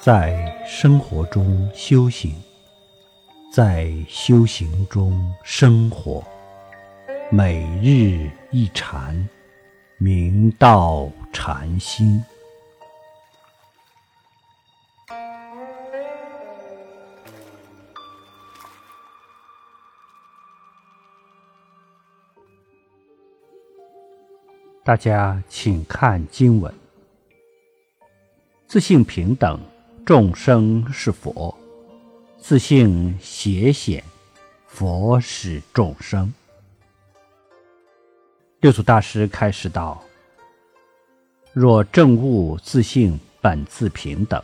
在生活中修行，在修行中生活，每日一禅，明道禅心。大家请看经文：自性平等。众生是佛，自性邪显，佛是众生。六祖大师开始道：“若正悟自性本自平等，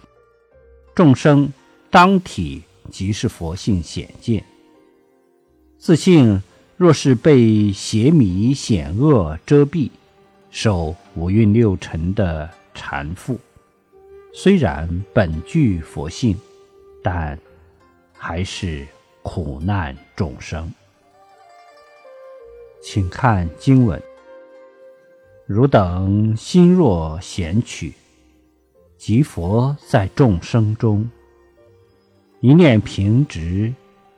众生当体即是佛性显见。自性若是被邪迷险恶遮蔽，受五蕴六尘的缠缚。”虽然本具佛性，但还是苦难众生。请看经文：汝等心若闲取，即佛在众生中；一念平直，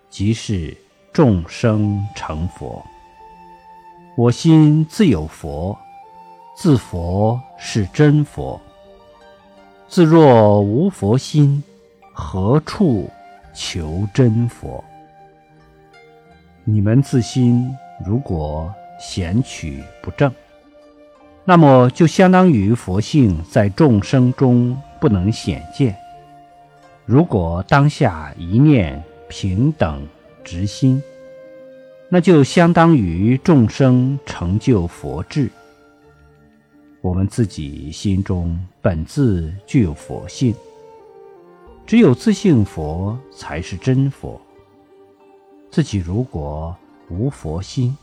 即是众生成佛。我心自有佛，自佛是真佛。自若无佛心，何处求真佛？你们自心如果显取不正，那么就相当于佛性在众生中不能显见。如果当下一念平等直心，那就相当于众生成就佛智。我们自己心中本自具有佛性，只有自性佛才是真佛。自己如果无佛心，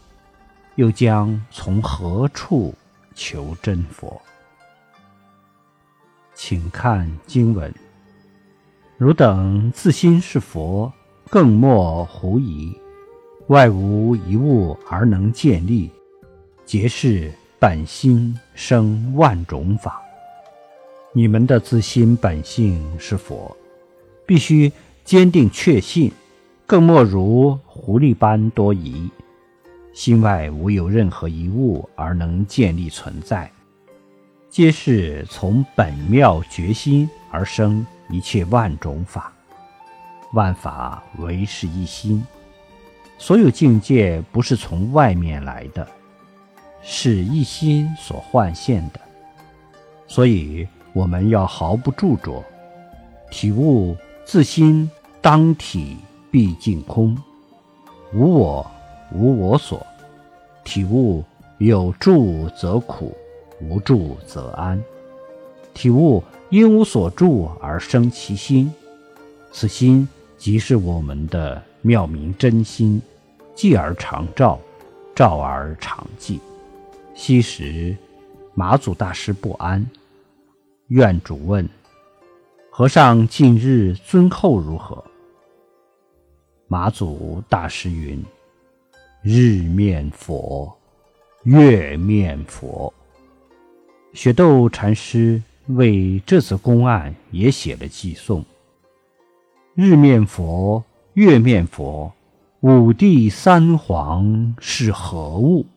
又将从何处求真佛？请看经文：汝等自心是佛，更莫狐疑，外无一物而能建立，皆是。本心生万种法，你们的自心本性是佛，必须坚定确信，更莫如狐狸般多疑。心外无有任何一物而能建立存在，皆是从本妙觉心而生一切万种法，万法唯是一心，所有境界不是从外面来的。是一心所幻现的，所以我们要毫不著着，体悟自心当体毕竟空，无我无我所，体悟有住则苦，无住则安，体悟因无所住而生其心，此心即是我们的妙明真心，寂而常照，照而常寂。昔时，马祖大师不安，愿主问：“和尚近日尊后如何？”马祖大师云：“日面佛，月面佛。”雪窦禅师为这次公案也写了寄颂：“日面佛，月面佛，五帝三皇是何物？”